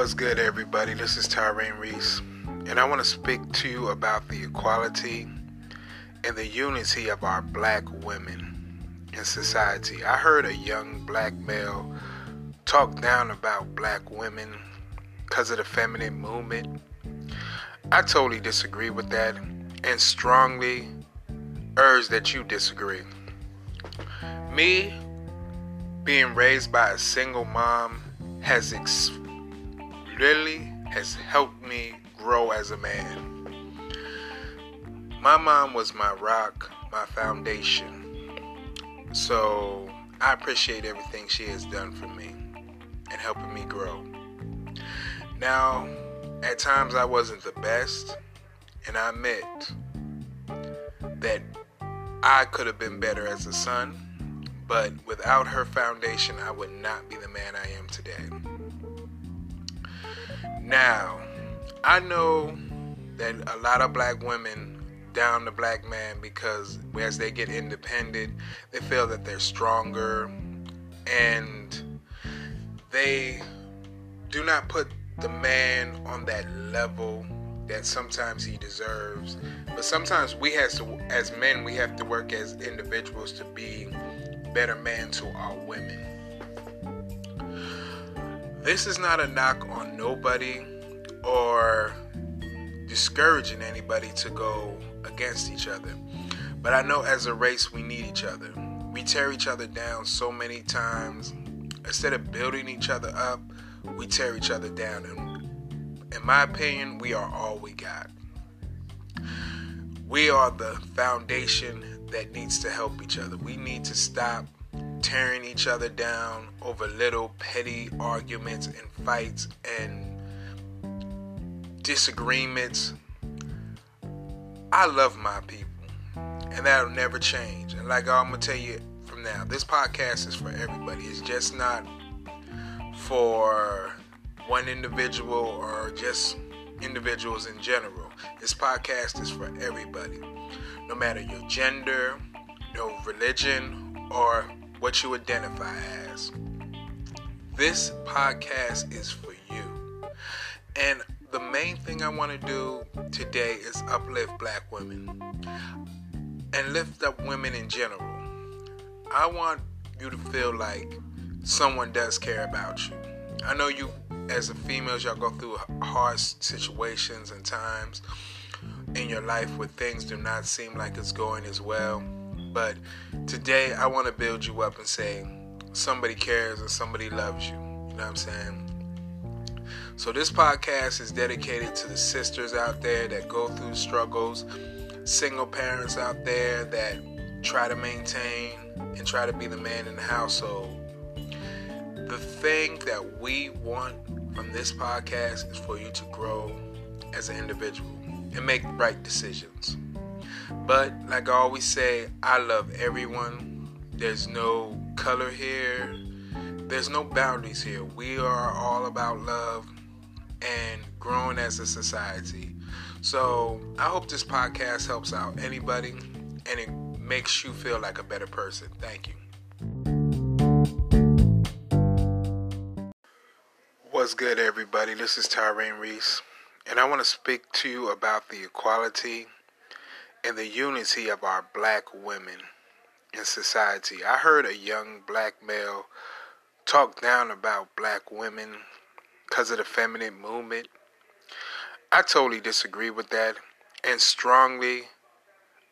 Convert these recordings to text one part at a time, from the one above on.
What's good, everybody? This is Tyrone Reese, and I want to speak to you about the equality and the unity of our black women in society. I heard a young black male talk down about black women because of the feminine movement. I totally disagree with that and strongly urge that you disagree. Me being raised by a single mom has ex- really has helped me grow as a man. My mom was my rock, my foundation. So I appreciate everything she has done for me and helping me grow. Now, at times I wasn't the best, and I admit that I could have been better as a son, but without her foundation, I would not be the man I am today. Now, I know that a lot of black women down the black man because as they get independent, they feel that they're stronger and they do not put the man on that level that sometimes he deserves. But sometimes we has to as men we have to work as individuals to be better men to our women. This is not a knock on nobody or discouraging anybody to go against each other. But I know as a race, we need each other. We tear each other down so many times. Instead of building each other up, we tear each other down. And in my opinion, we are all we got. We are the foundation that needs to help each other. We need to stop tearing each other down over little petty arguments and fights and disagreements. I love my people, and that'll never change. And like I'm gonna tell you from now, this podcast is for everybody. It's just not for one individual or just individuals in general. This podcast is for everybody, no matter your gender, your religion, or what you identify as. This podcast is for you. And the main thing I want to do today is uplift black women and lift up women in general. I want you to feel like someone does care about you. I know you, as a female, y'all go through hard situations and times in your life where things do not seem like it's going as well. But today, I want to build you up and say somebody cares and somebody loves you. You know what I'm saying? So, this podcast is dedicated to the sisters out there that go through struggles, single parents out there that try to maintain and try to be the man in the household. The thing that we want from this podcast is for you to grow as an individual and make right decisions. But, like I always say, I love everyone. There's no color here, there's no boundaries here. We are all about love and growing as a society. So I hope this podcast helps out anybody and it makes you feel like a better person. Thank you. What's good, everybody? This is Tyrone Reese, and I want to speak to you about the equality and the unity of our black women in society. I heard a young black male talk down about black women because of the feminine movement. I totally disagree with that and strongly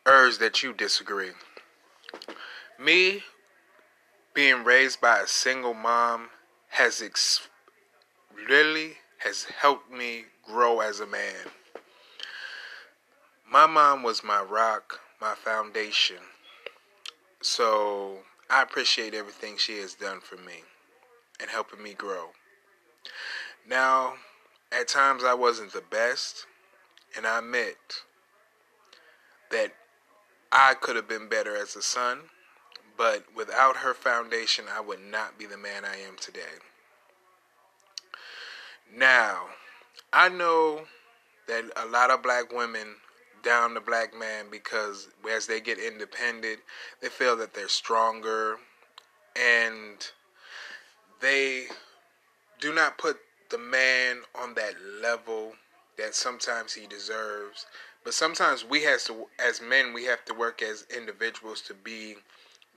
urge that you disagree. Me being raised by a single mom has ex- really has helped me grow as a man. My mom was my rock, my foundation. So I appreciate everything she has done for me and helping me grow. Now, at times I wasn't the best, and I admit that I could have been better as a son, but without her foundation, I would not be the man I am today. Now, I know that a lot of black women down the black man because as they get independent, they feel that they're stronger and they do not put the man on that level that sometimes he deserves. But sometimes we has to as men we have to work as individuals to be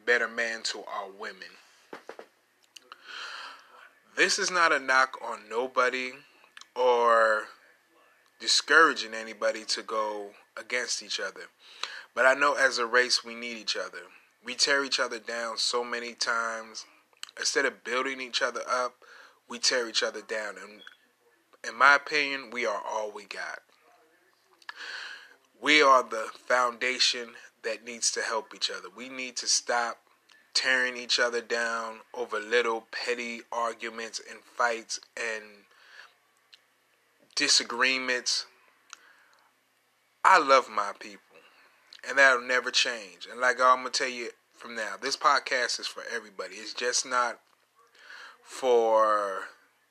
better men to our women. This is not a knock on nobody or discouraging anybody to go against each other. But I know as a race we need each other. We tear each other down so many times. Instead of building each other up, we tear each other down. And in my opinion, we are all we got. We are the foundation that needs to help each other. We need to stop tearing each other down over little petty arguments and fights and disagreements. I love my people, and that'll never change. And like I'm gonna tell you from now, this podcast is for everybody. It's just not for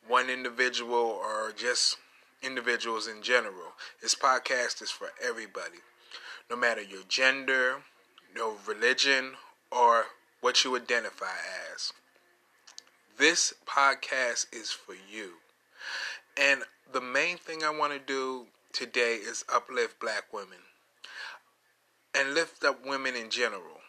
one individual or just individuals in general. This podcast is for everybody, no matter your gender, no religion, or what you identify as. This podcast is for you. And the main thing I want to do today is uplift black women and lift up women in general.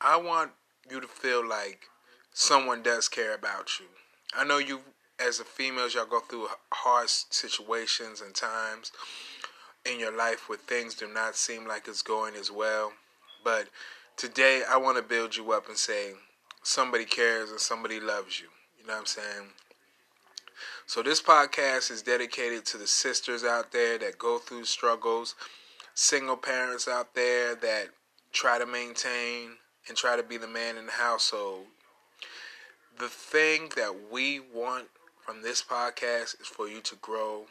I want you to feel like someone does care about you. I know you, as a female, y'all go through hard situations and times in your life where things do not seem like it's going as well. But today I want to build you up and say somebody cares and somebody loves you. You know what I'm saying? So this podcast is dedicated to the sisters out there that go through struggles, single parents out there that try to maintain and try to be the man in the household. The thing that we want from this podcast is for you to grow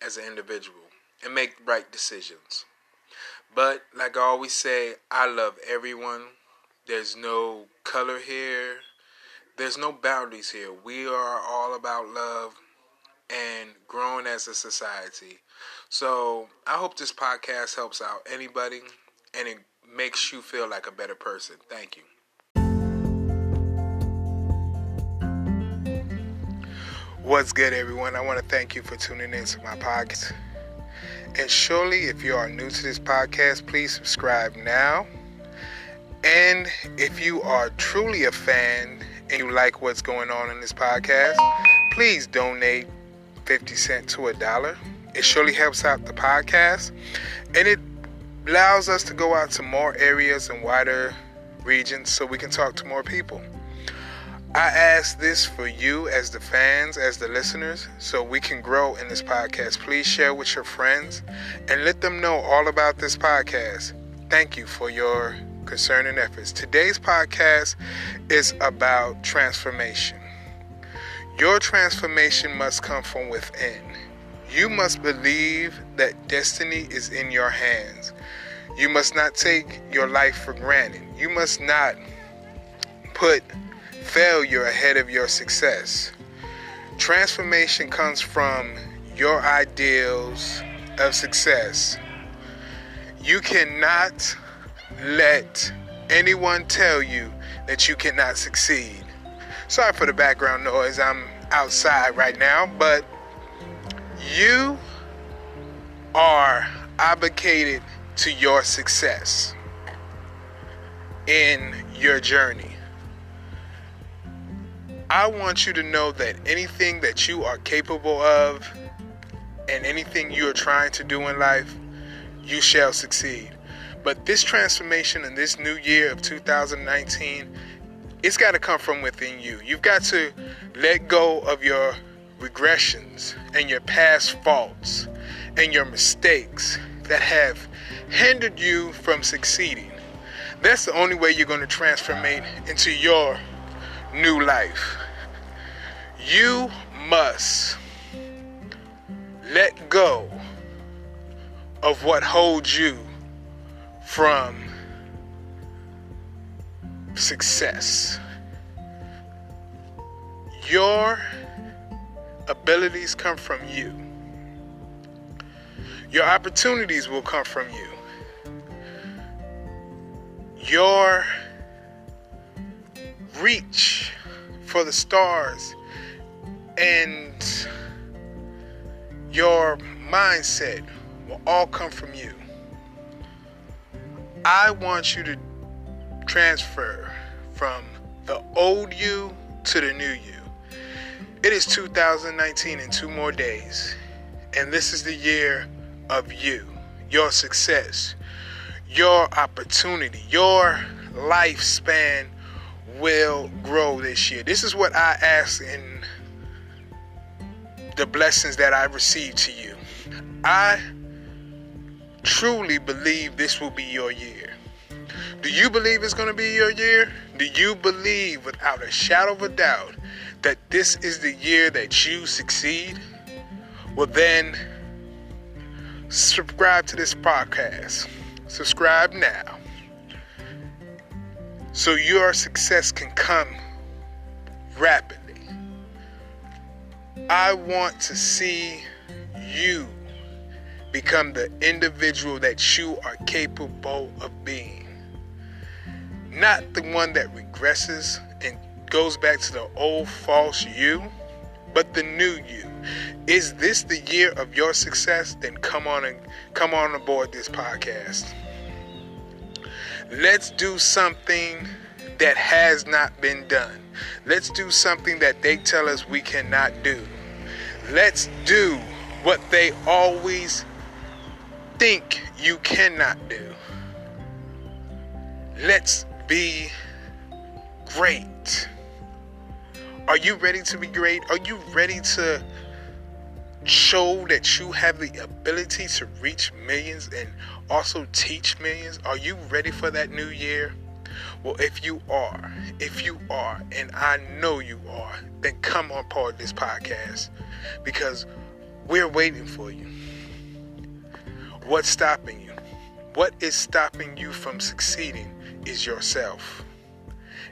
as an individual and make right decisions. But like I always say, I love everyone. There's no color here. There's no boundaries here. We are all about love and growing as a society. So I hope this podcast helps out anybody and it makes you feel like a better person. Thank you. What's good, everyone? I want to thank you for tuning in to my podcast. And surely, if you are new to this podcast, please subscribe now. And if you are truly a fan and you like what's going on in this podcast, please donate 50 cents to a dollar. It surely helps out the podcast and it allows us to go out to more areas and wider regions so we can talk to more people. I ask this for you as the fans, as the listeners, so we can grow in this podcast. Please share with your friends and let them know all about this podcast. Thank you for your concern and efforts. Today's podcast is about transformation. Your transformation must come from within. You must believe that destiny is in your hands. You must not take your life for granted. You must not put failure ahead of your success. Transformation comes from your ideals of success. You cannot let anyone tell you that you cannot succeed. Sorry for the background noise. I'm outside right now, but you are obligated to your success in your journey. I want you to know that anything that you are capable of and anything you are trying to do in life, you shall succeed. But this transformation in this new year of 2019, it's got to come from within you. You've got to let go of your regressions and your past faults and your mistakes that have hindered you from succeeding. That's the only way you're going to transformate into your new life. You must let go of what holds you from success. Your abilities come from you. Your opportunities will come from you. Your reach for the stars and your mindset will all come from you. I want you to transfer from the old you to the new you. It is 2019 in two more days, and this is the year of you, your success, your opportunity, your lifespan will grow this year. This is what I ask in the blessings that I receive to you. I truly believe this will be your year. Do you believe it's going to be your year? Do you believe without a shadow of a doubt that this is the year that you succeed? Well, then subscribe to this podcast. Subscribe now so your success can come rapidly. I want to see you become the individual that you are capable of being. Not the one that regresses and goes back to the old false you, but the new you. Is this the year of your success? Then come on and come on aboard this podcast. Let's do something that has not been done. Let's do something that they tell us we cannot do. Let's do what they always think you cannot do. Let's be great. Are you ready to be great? Are you ready to show that you have the ability to reach millions and also teach millions? Are you ready for that new year? Well, if you are, if you are, and I know you are, then come on part of this podcast because we're waiting for you. What's stopping you? What is stopping you from succeeding is yourself.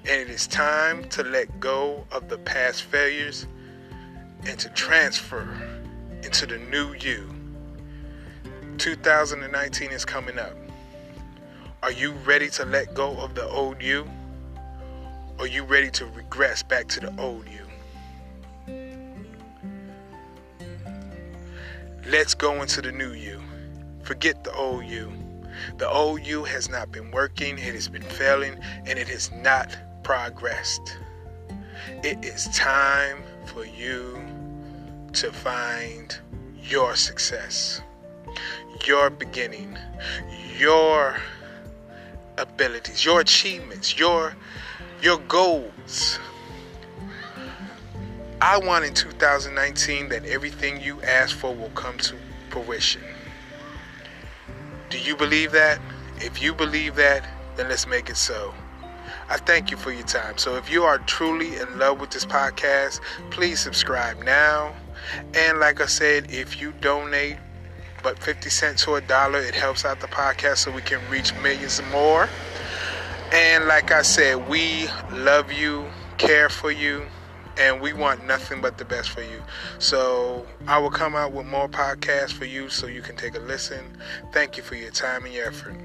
And it is time to let go of the past failures and to transfer into the new you. 2019 is coming up. Are you ready to let go of the old you? Are you ready to regress back to the old you? Let's go into the new you. Forget the old you. The you has not been working, it has been failing, and it has not progressed. It is time for you to find your success, your beginning, your abilities, your achievements, your your goals. I want in 2019 that everything you ask for will come to fruition. Do you believe that? If you believe that, then let's make it so. I thank you for your time. So if you are truly in love with this podcast, please subscribe now. And like I said, if you donate but 50 cents to a dollar, it helps out the podcast so we can reach millions more. And like I said, we love you, care for you and we want nothing but the best for you. So I will come out with more podcasts for you so you can take a listen. Thank you for your time and your effort.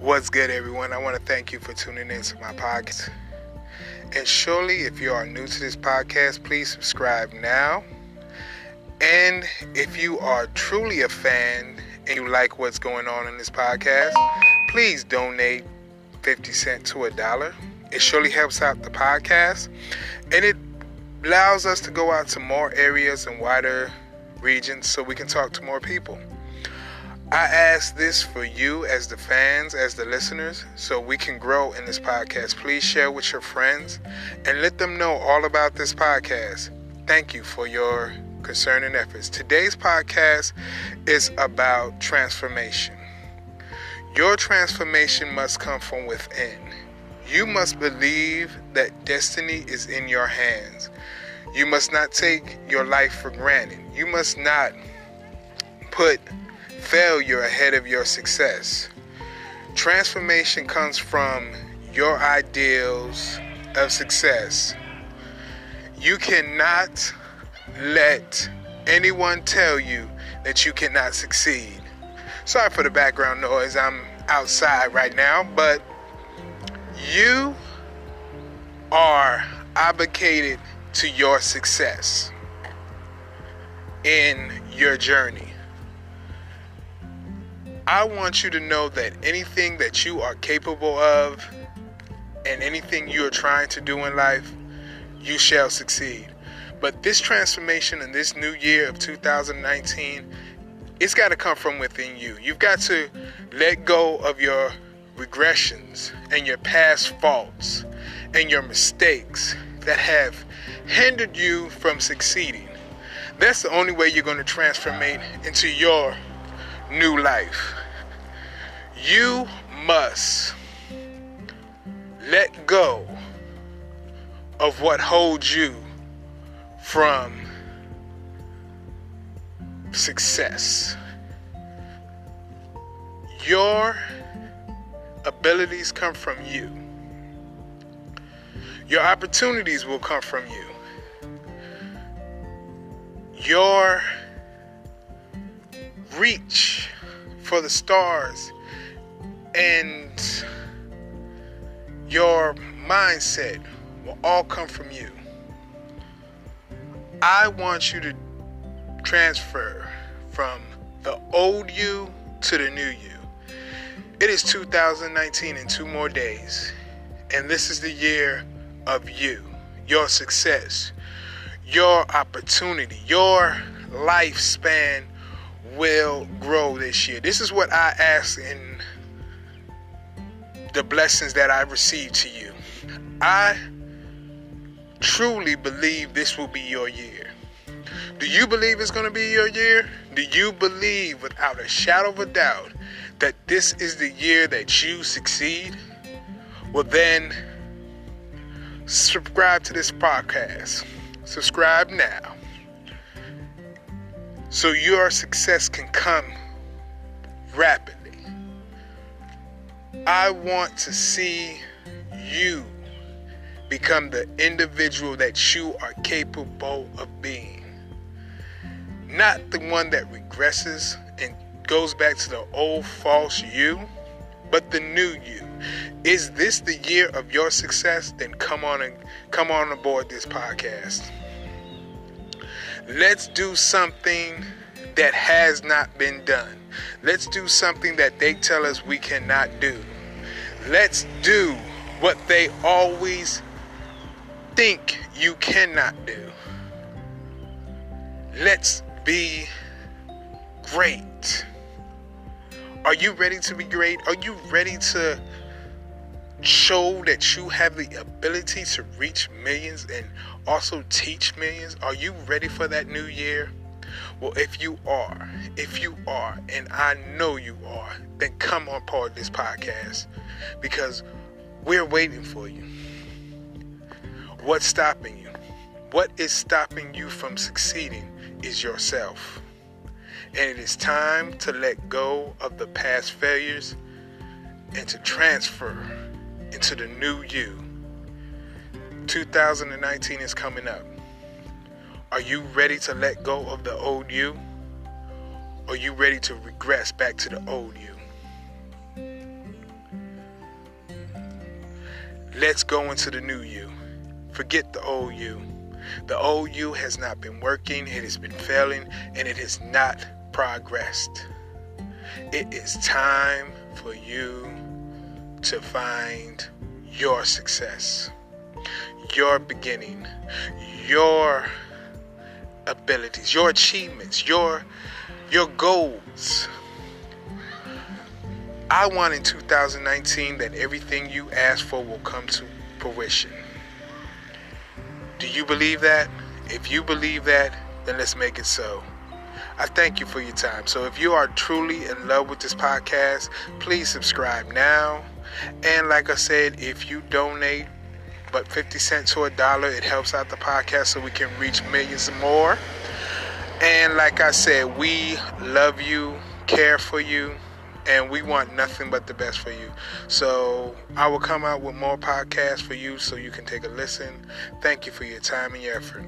What's good, everyone? I want to thank you for tuning in to my podcast. And surely, if you are new to this podcast, please subscribe now. And if you are truly a fan and you like what's going on in this podcast, please donate 50 cents to a dollar. It surely helps out the podcast and it allows us to go out to more areas and wider regions so we can talk to more people. I ask this for you as the fans, as the listeners, so we can grow in this podcast. Please share with your friends and let them know all about this podcast. Thank you for your concerning efforts. Today's podcast is about transformation. Your transformation must come from within. You must believe that destiny is in your hands. You must not take your life for granted. You must not put failure ahead of your success. Transformation comes from your ideals of success. You cannot let anyone tell you that you cannot succeed. Sorry for the background noise. I'm outside right now, but You are obligated to your success in your journey. I want you to know that anything that you are capable of and anything you are trying to do in life, you shall succeed. But this transformation in this new year of 2019, it's got to come from within you. You've got to let go of your regressions and your past faults and your mistakes that have hindered you from succeeding. That's the only way you're going to transformate into your new life. You must let go of what holds you from success. Your abilities come from you. Your opportunities will come from you. Your reach for the stars and your mindset will all come from you. I want you to transfer from the old you to the new you. It is 2019 in two more days, and this is the year of you, your success, your opportunity, your lifespan will grow this year. This is what I ask in the blessings that I received to you. I truly believe this will be your year. Do you believe it's going to be your year? Do you believe without a shadow of a doubt that this is the year that you succeed? Well, then subscribe to this podcast. Subscribe now so your success can come rapidly. I want to see you become the individual that you are capable of being. Not the one that regresses and goes back to the old false you, but the new you. Is this the year of your success? Then come on and come on aboard this podcast. Let's do something that has not been done. Let's do something that they tell us we cannot do. Let's do what they always think you cannot do. Let's be great. Are you ready to be great? Are you ready to show that you have the ability to reach millions and also teach millions? Are you ready for that new year? Well, if you are, if you are, and I know you are, then come on part of this podcast because we're waiting for you. What's stopping you? What is stopping you from succeeding is yourself. And it is time to let go of the past failures and to transfer into the new you. 2019 is coming up. Are you ready to let go of the old you? Are you ready to regress back to the old you? Let's go into the new you. Forget the old you. The old you has not been working, it has been failing, and it has not progressed. It is time for you to find your success, your beginning, your abilities, your achievements, your your goals. I want in 2019 that everything you ask for will come to fruition. Do you believe that? If you believe that, then let's make it so. I thank you for your time. So if you are truly in love with this podcast, please subscribe now. And like I said, if you donate but 50 cents to a dollar, it helps out the podcast so we can reach millions more. And like I said, we love you, care for you, and we want nothing but the best for you. So I will come out with more podcasts for you so you can take a listen. Thank you for your time and your effort.